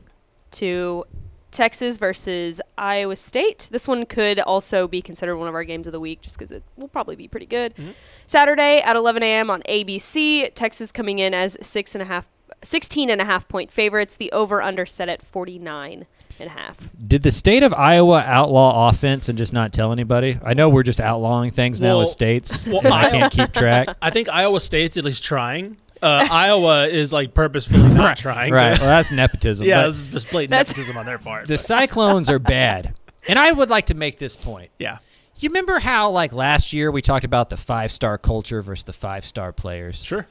to Texas versus Iowa State. This one could also be considered one of our games of the week just because it will probably be pretty good. Mm-hmm. Saturday at 11 a.m. on ABC. Texas coming in as six and a half, 16 and a half point favorites. The over under set at 49 and a half. Did the state of Iowa outlaw offense and just not tell anybody? I know we're just outlawing things now with Well- states. well, and I can't keep track. I think Iowa State's at least trying. Uh, Iowa is like purposefully not trying. Right. To, Well, that's nepotism. yeah, this is just blatant nepotism on their part. the but- Cyclones are bad. And I would like to make this point. yeah. You remember how, like, last year we talked about the five star culture versus the five star players? Sure.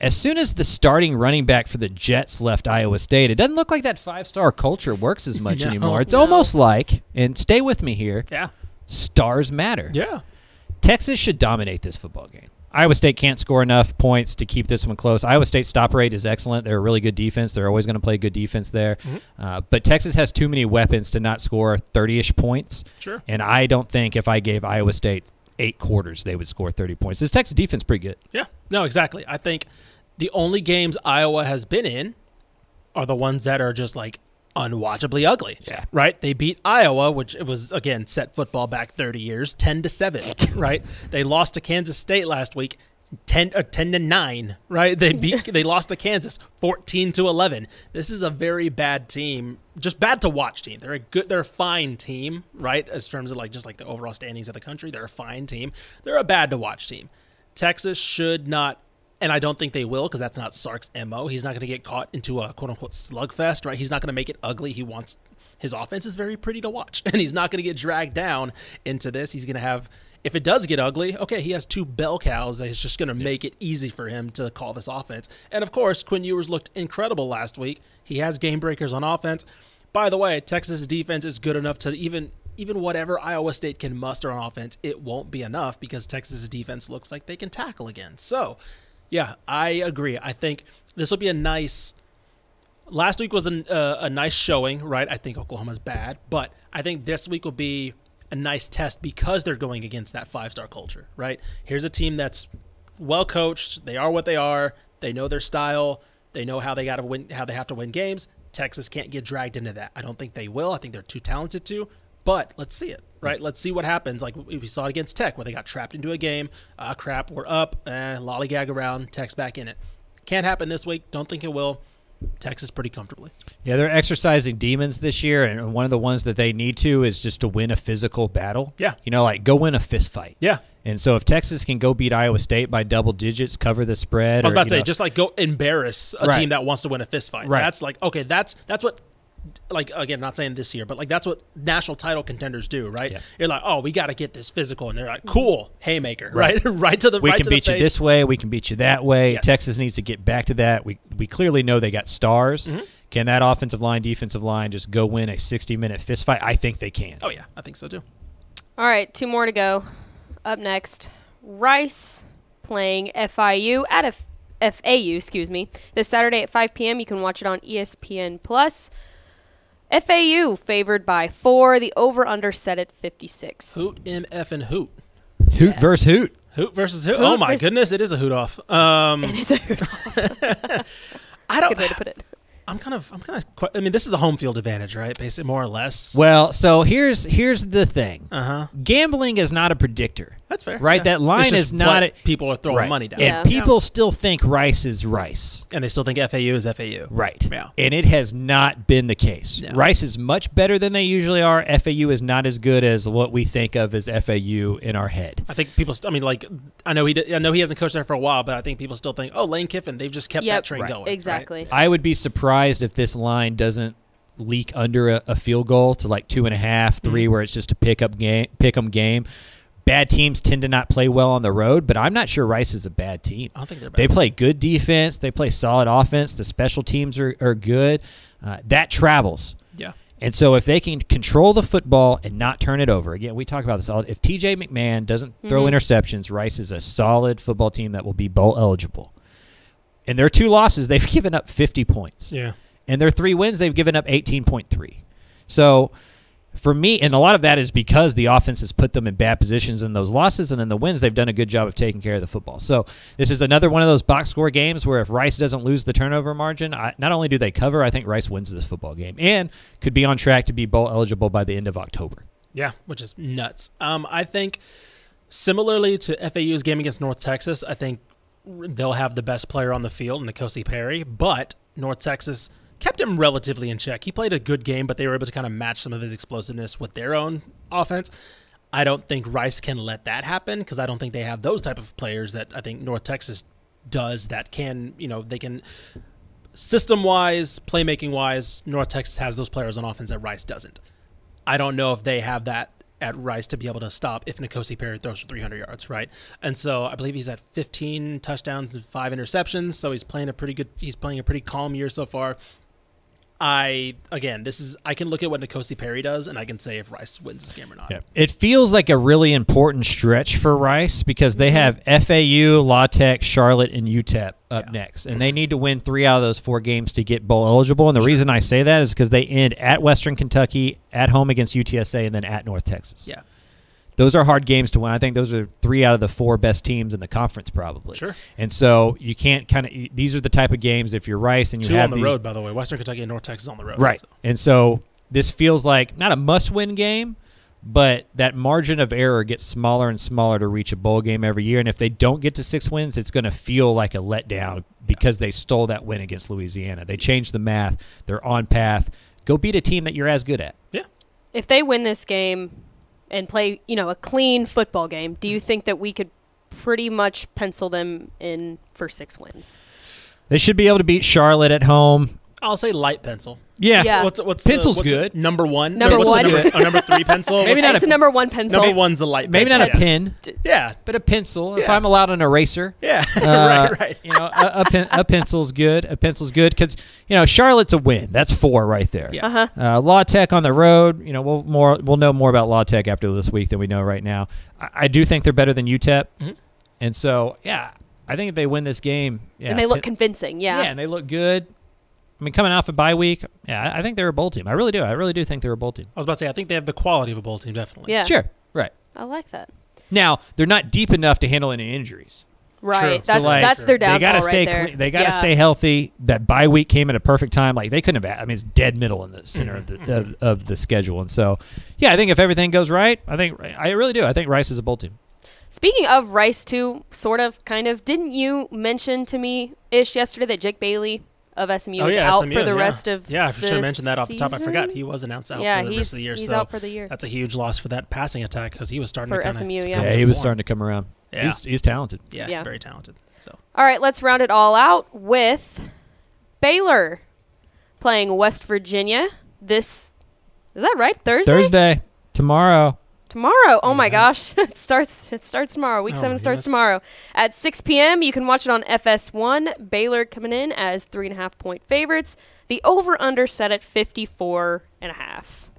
As soon as the starting running back for the Jets left Iowa State, it doesn't look like that five star culture works as much No, anymore. It's no. almost like, and stay with me here, Yeah. stars matter. Yeah. Texas should dominate this football game. Iowa State can't score enough points to keep this one close. Iowa State's stop rate is excellent. They're a really good defense. They're always going to play good defense there. Uh, but Texas has too many weapons to not score 30 ish points. Sure. And I don't think if I gave Iowa State eight quarters, they would score 30 points. This Texas defense pretty good. Yeah. No, exactly. I think the only games Iowa has been in are the ones that are just like unwatchably ugly. Yeah. Right? They beat Iowa, which it was again set football back 30 years, 10 to 7, right? They lost to Kansas State last week. 10, uh, 10 to 9 right they beat they lost to kansas 14 to 11 this is a very bad team just bad to watch team they're a good they're a fine team right as terms of like just like the overall standings of the country they're a fine team they're a bad to watch team Texas should not, and I don't think they will because that's not Sark's MO. He's not going to get caught into a quote unquote slugfest, right? He's not going to make it ugly. He wants his offense is very pretty to watch, and he's not going to get dragged down into this. He's going to have, if it does get ugly, okay, he has two bell cows that is just going to make it easy for him to call this offense. And of course, Quinn Ewers looked incredible last week. He has game breakers on offense. By the way, Texas' defense is good enough to even even whatever Iowa State can muster on offense, it won't be enough because Texas' defense looks like they can tackle again. So, yeah, I agree. I think this will be a nice. Last week was an, uh, a nice showing, right? I think Oklahoma's bad, but I think this week will be a nice test because they're going against that five star culture, right? Here's a team that's well coached. They are what they are. They know their style. They know how they got to win, how they have to win games. Texas can't get dragged into that. I don't think they will. I think they're too talented to. But let's see it, right? Let's see what happens. Like we saw it against Tech, where they got trapped into a game. Ah, crap, we're up. Eh, lollygag around. Tech's back in it. Can't happen this week. Don't think it will. Texas pretty comfortably. Yeah, they're exercising demons this year, and one of the ones that they need to is just to win a physical battle. Yeah. You know, like go win a fist fight. Yeah. And so if Texas can go beat Iowa State by double digits, cover the spread. I was or, about to say, know- just like go embarrass a Right. team that wants to win a fist fight. Right. That's like okay, that's that's what like again, not saying this year, but like that's what national title contenders do, right? Yeah. You're like, oh, we got to get this physical, and they're like, cool, haymaker, right, right, to the we right can to the beat you face. this way. We can beat you that way. Yes. Texas needs to get back to that. We we clearly know they got stars. Mm-hmm. Can that offensive line, defensive line just go win a sixty minute fist fight? I think they can. Oh yeah, I think so too. All right, two more to go. Up next, Rice playing FIU at F- FAU, excuse me. This Saturday at 5 p.m. You can watch it on ESPN Plus. FAU favored by four. The over/under set at 56. Hoot MF and hoot. Hoot versus hoot. Hoot versus hoot. oh my goodness, it is a hoot off. Um, It is a good I don't. way to put it. I'm kind of. I'm kind of. I mean, this is a home field advantage, right? Basically, more or less. Well, so here's here's the thing. Uh huh. Gambling is not a predictor. That's fair. Right, yeah. that line It's just is not what a- people are throwing Right. money down, And Yeah. people still think Rice is Rice. and they still think FAU is FAU. Right. Yeah. And it has not been the case. No. Rice is much better than they usually are. FAU is not as good as what we think of as FAU in our head. I think people. St- I mean, like, I know he. Did, I know he hasn't coached there for a while, but I think people still think, oh, Lane Kiffin. They've just kept Yep. that train Right. going. right? Exactly. I would be surprised if this line doesn't leak under a, a field goal to like two and a half, three, Mm-hmm. where it's just a pick up game, pick 'em game. Bad teams tend to not play well on the road, but I'm not sure Rice is a bad team. I don't think they're bad. They play good defense. They play solid offense. The special teams are, are good. Uh, that travels. yeah. And so if they can control the football and not turn it over, again, we talk about this all. If TJ McMahon doesn't throw interceptions, Rice is a solid football team that will be bowl eligible. And their two losses, they've given up 50 points. Yeah. And their three wins, they've given up 18.3. So for me, and a lot of that is because the offense has put them in bad positions in those losses, and in the wins, they've done a good job of taking care of the football. So this is another one of those box score games where if Rice doesn't lose the turnover margin, I, not only do they cover, I think Rice wins this football game and could be on track to be bowl eligible by the end of October. Yeah, which is nuts. Um, I think similarly to FAU's game against North Texas, I think they'll have the best player on the field, N'Kosi Perry, but North Texas kept him relatively in check. He played a good game, but they were able to kind of match some of his explosiveness with their own offense. I don't think Rice can let that happen because I don't think they have those type of players that I think North Texas does that can, you know, they can system wise, playmaking wise, North Texas has those players on offense that Rice doesn't. I don't know if they have that at Rice to be able to stop if N'Kosi Perry throws for 300 yards, right? And so I believe he's at 15 touchdowns and five interceptions. So he's playing a pretty good. He's playing a pretty calm year so far. I again, this is I can look at what N'Kosi Perry does, and I can say if Rice wins this game or not. Yeah. It feels like a really important stretch for Rice because they have FAU, La Tech, Charlotte, and UTEP up next, and they need to win three out of those four games to get bowl eligible. And the reason I say that is because they end at Western Kentucky, at home against UTSA, and then at North Texas. Yeah. Those are hard games to win. I think those are three out of the four best teams in the conference, probably. Sure. And so you can't kind of. These are the type of games if you're Rice and you Two have on the these, road, by the way. Western Kentucky and North Texas on the road. Right. so. And so this feels like not a must win game, but that margin of error gets smaller and smaller to reach a bowl game every year. And if they don't get to six wins, it's going to feel like a letdown because they stole that win against Louisiana. They changed the math, they're on path. Go beat a team that you're as good at. Yeah. If they win this game and play, you know, a clean football game, do you mm. think that we could pretty much pencil them in for six wins? They should be able to beat Charlotte at home. I'll say light pencil. Yeah. Yeah. What's what's Pencil's the, what's good. The number one. Number what's the one. number, oh, number three pencil. Maybe not it's a- a number one pencil. Number one's the light. Maybe pencil, not a yeah. pin, Yeah. but a pencil. If Yeah. I'm allowed an eraser. Yeah. Uh, right. Right. You know, a, a, pen, a pencil's good. A pencil's good because you know Charlotte's a win. That's four right there. Yeah. Uh-huh. Uh, La Tech on the road. You know, we'll more we'll know more about La Tech after this week than we know right now. I, I do think they're better than UTEP, Mhm. and so yeah, I think if they win this game, yeah, And they look Pen- convincing, yeah. yeah, and they look good. I mean, coming off a bye week, yeah, I, I think they're a bowl team. I really do. I really do think they're a bowl team. I was about to say I think they have the quality of a bowl team, definitely. Yeah. Sure, right. I like that. Now they're not deep enough to handle any injuries. Right. So, That's like, that's their downfall they gotta stay. right there. cle- they gotta Yeah. stay healthy. That bye week came at a perfect time. Like they couldn't have. I mean, it's dead middle in the center of Mm-hmm, the of, of the schedule. And so, yeah, I think if everything goes right, I think I really do. I think Rice is a bowl team. Speaking of Rice, too, sort of, kind of, didn't you mention to me ish yesterday that Jake Bailey of SMU Oh is yeah, out SMU, for the yeah. rest of yeah. I should the have mentioned that off the top. I forgot he was announced out Yeah, for the he's, rest of the year. he's so out for the year. that's a huge loss for that passing attack because he was starting For to kinda SMU, yeah. Yeah, to he was starting to come around. Yeah. He's he's talented. Yeah, Yeah. very talented. So All right, let's round it all out with Baylor playing West Virginia this. Is that right? Thursday? Thursday, tomorrow. Tomorrow. Oh my gosh. it starts it starts tomorrow. Week Oh 7 starts goodness. tomorrow at 6 p.m. You can watch it on FS1. Baylor coming in as three and a half point favorites. The over under set at 54 and a half.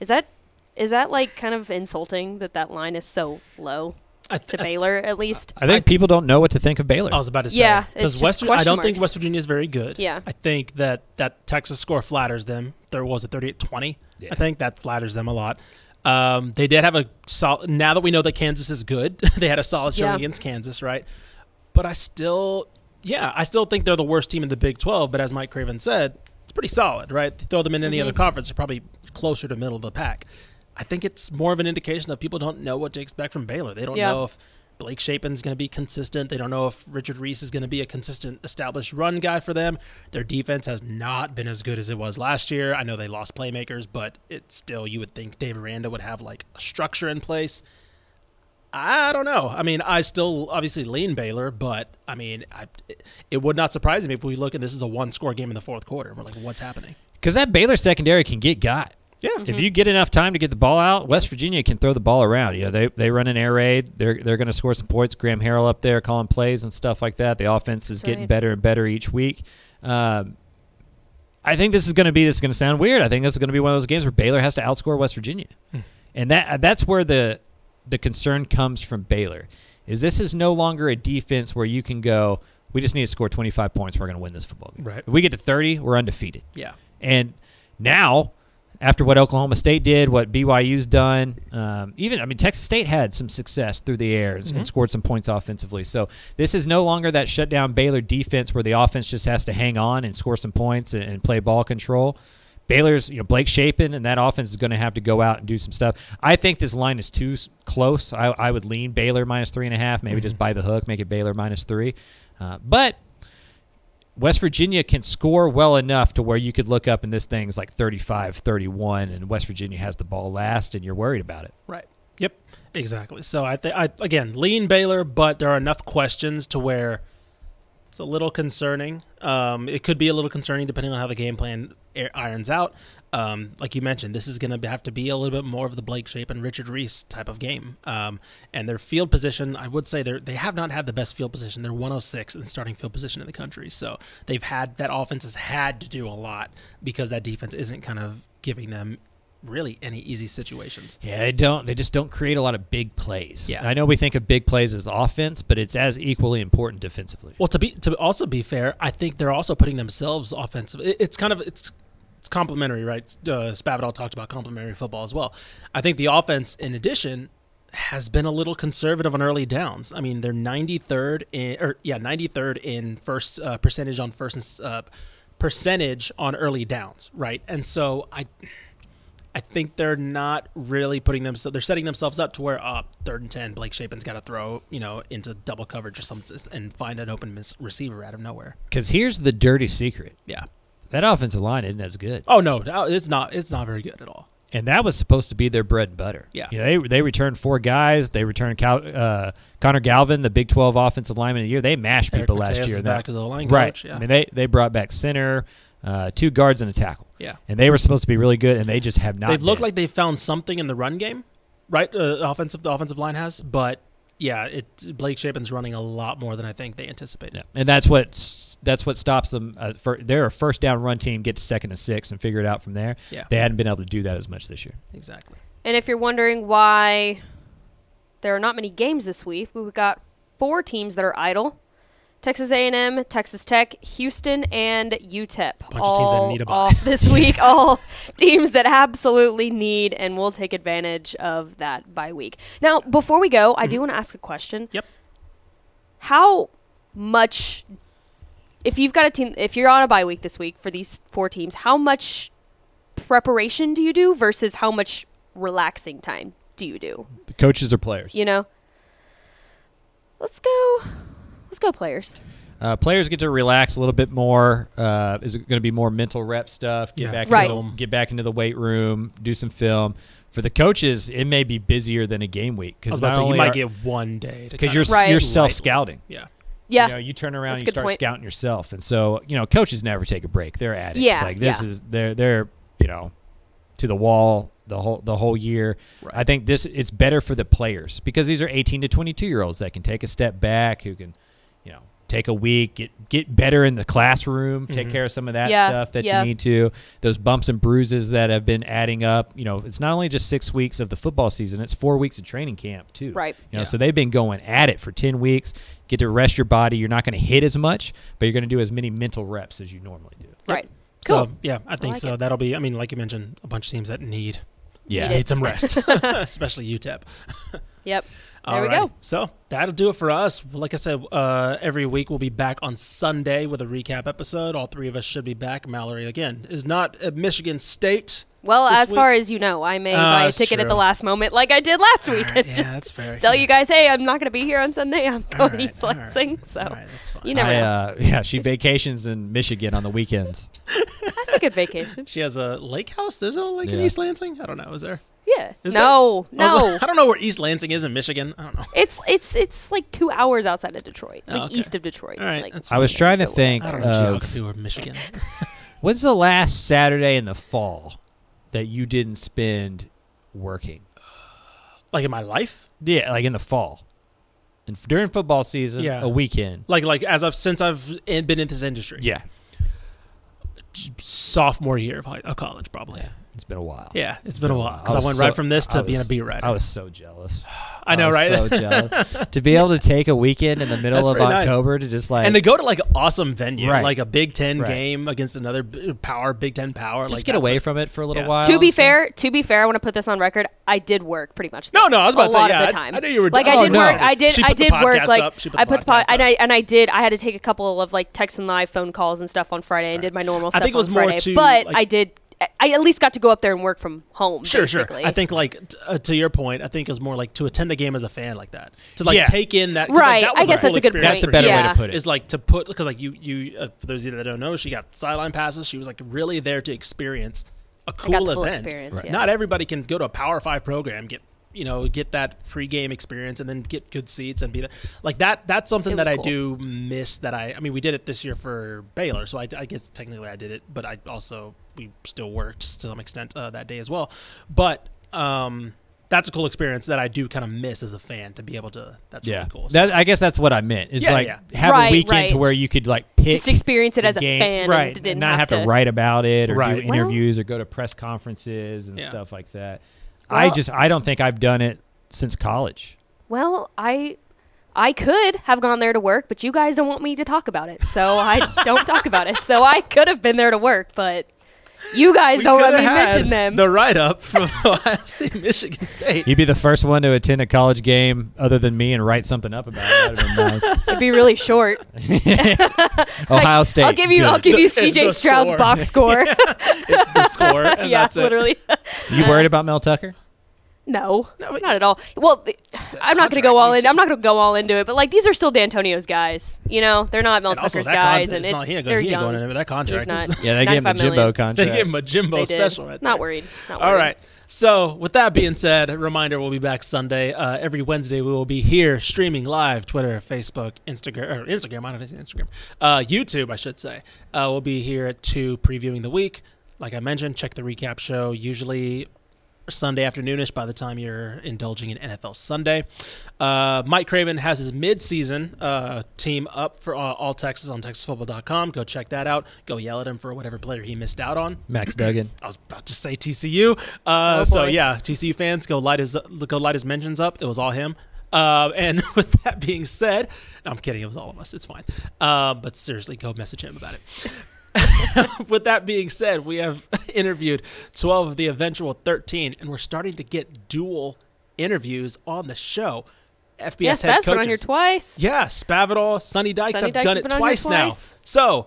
Is that is that like kind of insulting that that line is so low I, to Baylor at least? I think people don't know what to think of Baylor. I was about to say Yeah, because West. I don't think. West Virginia is very good. Yeah. I think that that Texas score flatters them. There was a 38-20. Yeah. I think that flatters them a lot. Um, they did have a solid. Now that we know that Kansas is good, they had a solid showing Yeah. against Kansas, right? But I still, yeah, I still think they're the worst team in the Big 12. But as Mike Craven said, it's pretty solid, right? throw them in any Mm-hmm. other conference, they're probably closer to middle of the pack. I think it's more of an indication that people don't know what to expect from Baylor. They don't Yeah. know if Blake Shapen's going to be consistent. They don't know if Richard Reese is going to be a consistent, established run guy for them. Their defense has not been as good as it was last year. I know they lost playmakers, but it's still you would think Dave Aranda would have like a structure in place. I don't know. I mean, I still obviously lean Baylor, but I mean, I, it, would not surprise me if we look and this is a one-score game in the fourth quarter. We're like, what's happening? because that Baylor secondary can get got. Yeah. If you get enough time to get the ball out, West Virginia can throw the ball around. You know, they they run an air raid. They're they're going to score some points. Graham Harrell up there calling plays and stuff like that. The offense is That's getting right. better and better each week. Um, I think this is going to be. This is going to sound weird. I think this is going to be one of those games where Baylor has to outscore West Virginia, and that that's where the the concern comes from Baylor. Is this is no longer a defense where you can go. We just need to score 25 points. We're going to win this football game. Right. If we get to 30, we're undefeated. Yeah. And now, after what Oklahoma State did, what BYU's done, um, even I mean Texas State had some success through the air and, and scored some points offensively. So this is no longer that shutdown Baylor defense where the offense just has to hang on and score some points and, and play ball control. Baylor's, you know, Blake Shapen and that offense is going to have to go out and do some stuff. I think this line is too close. I, I would lean Baylor minus three and a half, maybe just buy the hook, make it Baylor minus three. Uh, but West Virginia can score well enough to where you could look up and this thing's like 35 31 and West Virginia has the ball last and you're worried about it. Right. Yep. Exactly. So I think I again lean Baylor, but there are enough questions to where it's a little concerning. Um, it could be a little concerning depending on how the game plan air- irons out. Um, like you mentioned, this is going to have to be a little bit more of the Blake Shape and Richard Reese type of game. Um, and their field position, I would say they they have not had the best field position. They're 106 in starting field position in the country. So they've had that offense has had to do a lot because that defense isn't kind of giving them really any easy situations. Yeah, they don't. They just don't create a lot of big plays. Yeah. I know we think of big plays as offense, but it's as equally important defensively. Well, to be to also be fair, I think they're also putting themselves offensive. it- It's kind of it's it's complementary, right? Uh, Spavital talked about complementary football as well. I think the offense, in addition, has been a little conservative on early downs. I mean, they're 93rd in or yeah, 93rd in first uh, percentage on first and, uh, percentage on early downs, right? And so I. I think they're not really putting themselves. They're setting themselves up to where, uh, third and ten, Blake Shapen's got to throw, you know, into double coverage or something and find an open receiver out of nowhere. Because here's the dirty secret: Yeah. That offensive line isn't as good, Oh no, it's not. It's not very good at all. and that was supposed to be their bread and butter. Yeah. you know, they they returned four guys. They returned Cal, uh, Connor Galvin, the Big 12 offensive lineman of the year. They mashed Eric people Mateos last year. in that- back as a line right. coach, yeah. I mean, they they brought back center, uh, two guards, and a tackle. Yeah. and they were supposed to be really good, and they just have not. They've looked been. like they found something in the run game, right? Uh, offensive, the offensive line has, but yeah, it Blake Shapen's running a lot more than I think they anticipated. Yeah, and that's what that's what stops them. Uh, for they're a first down run team, get to second and six, and figure it out from there. Yeah. they hadn't been able to do that as much this year. exactly. And if you're wondering why there are not many games this week, we've got four teams that are idle. Texas A&M, Texas Tech, Houston, and UTEP. Bunch of teams that all need a bye. off this week. all teams that absolutely need and will take advantage of that bye week. Now, before we go, I do mm. want to ask a question. Yep. How much, if you've got a team, if you're on a bye week this week for these four teams, how much preparation do you do versus how much relaxing time do you do? The coaches are players. You know? Let's go. Let's go, players. Uh, players get to relax a little bit more. Uh, is it going to be more mental rep stuff? Get Yeah, back Right. into, get back into the weight room, do some film. For the coaches, it may be busier than a game week because about you might get one day because you're Right. you're self scouting. Yeah. Yeah. You know, you turn around That's and you start point. scouting yourself, and so you know, coaches never take a break. They're addicts. Yeah, like this yeah. is they're they're you know to the wall the whole the whole year. Right. I think this it's better for the players because these are 18 to 22 year olds that can take a step back, who can you know take a week, get get better in the classroom, take mm-hmm. care of some of that Yeah, stuff that yeah. you need to. Those bumps and bruises that have been adding up. You know, it's not only just six weeks of the football season; it's four weeks of training camp too. Right. You know, Yeah. so they've been going at it for 10 weeks. Get to rest your body. You're not going to hit as much, but you're going to do as many mental reps as you normally do. Right. So Cool. yeah, I think like so. it. That'll be. I mean, like you mentioned, a bunch of teams that need Yeah. Need some rest, especially UTEP. Yep. There we Alrighty. go. So that'll do it for us. Like I said, uh, every week we'll be back on Sunday with a recap episode. All three of us should be back. Mallory again is not at Michigan State. Well, this as far as you know, I may Ah, buy a that's ticket at the last moment, like I did last week, Alright, and yeah, just that's fair. tell Yeah. you guys, hey, I'm not going to be here on Sunday. I'm going to Alright, East Lansing, alright, so alright, that's fine. you never I, know. uh, yeah, she vacations in Michigan on the weekends. That's a good vacation. She has a lake house. There's no lake in East Lansing. I don't know. Is there? Yeah. Is no, there? I no. like- I don't know where East Lansing is in Michigan. I don't know. It's it's it's like two hours outside of Detroit, Oh, like okay. east of Detroit. All right, like, that's I was trying to think I don't know of geography or Michigan. When's the last Saturday in the fall that you didn't spend working? Like in my life, Yeah, like in the fall. And during football season, Yeah. a weekend. like like as I've since I've in, been in this industry. Yeah. sophomore year of, high, of college, probably. Yeah, It's been a while. Yeah, it's been a while because I, was went so- right from this to I being a beat writer. I was so jealous. I know, was right? So jealous. to be able to take a weekend in the middle of very nice. October to just like and to go to like an awesome venue, Right. like a Big Ten Right. game against another power, Big Ten power. just like get away a- from it for a little Yeah. while. to be so- fair, to be fair, I want to put this on record. I did work pretty much. No, no, I was about a to say, lot yeah, of the time. I knew you were- Like oh, I did no. work. I did. I did work. Like up. Put the I put the podcast pod, and. I and I did. I had to take a couple of like text and live phone calls and stuff on Friday and did my normal I stuff think it was on more Friday. but I did. I at least got to go up there and work from home. Sure, basically. sure. I think like t- uh, to your point, I think it was more like to attend a game as a fan like that. To like Yeah. take in that. Right, Like, that I was guess that's a good experience That's the for better me. way to put it. Is like to put because like you you uh, for those of you that don't know, she got sideline passes. She was like really there to experience a cool got the full event. experience, yeah. Not everybody can go to a Power Five program get you know get that pregame experience and then get good seats and be there like that. That's something that was I do miss. That I I mean we did it this year for Baylor, so I, I guess technically I did it, but I also we still worked to some extent uh, that day as well. But um, that's a cool experience that I do kind of miss as a fan to be able to. That's Yeah, really cool. that, I guess that's what I meant. Is Yeah, like yeah. have Right, a weekend to where you could like pick just experience it the as a fan, right? And not not have, to, to write about it or Right. do Well- interviews or go to press conferences and Yeah. stuff like that. I just I don't think I've done it since college. Well, I I could have gone there to work, but you guys don't want me to talk about it, so I don't talk about it. So I could have been there to work, but you guys don't let me had mention them. The write up from Ohio State, Michigan State. You'd be the first one to attend a college game other than me and write something up about it. That'd have been It'd be really short. Ohio State. I'll give you. good. I'll give you CJ Stroud's score. box score. It's the score. And yeah, that's it. literally. You worried about Mel Tucker? No, No, but- not at all. Well, th- I'm not going to go all in. I'm not going to go all into it, but like these are still D'Antonio's guys. You know, they're not Mel And also Tucker's that guys, con- and it's it's not, he ain't, they're going, he ain't young. going into that contract. He's not. It's- Yeah, they gave him a 95 Jimbo million. contract. They gave him a Jimbo They did. special right there. Not worried. Not worried. right. So, with that being said, a reminder we'll be back Sunday. Uh, every Wednesday, we will be here streaming live Twitter, Facebook, Instagram, or Instagram, I don't know, Instagram, uh, YouTube, I should say. Uh, we'll be here at 2 previewing the week. Like I mentioned, check the recap show, usually Sunday afternoonish by the time you're indulging in NFL Sunday. Uh, Mike Craven has his mid-season uh, team up for uh, All Texas on TexasFootball.com. Go check that out. Go yell at him for whatever player he missed out on. Max Duggan. I was about to say TCU. Uh, Oh, so yeah, TCU fans go light his go light his mentions up. It was all him. Uh, and with that being said, no, I'm kidding. It was all of us. It's fine. Uh, but seriously, go message him about it. with that being said, we have interviewed 12 of the eventual 13, and we're starting to get dual interviews on the show. FBS Yes, head Spaz been on here twice. Yeah, Spavital, Sonny Dykes Sonny have Dykes done it here twice now. twice. So,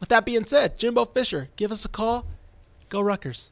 with that being said, Jimbo Fisher, give us a call. Go Rutgers.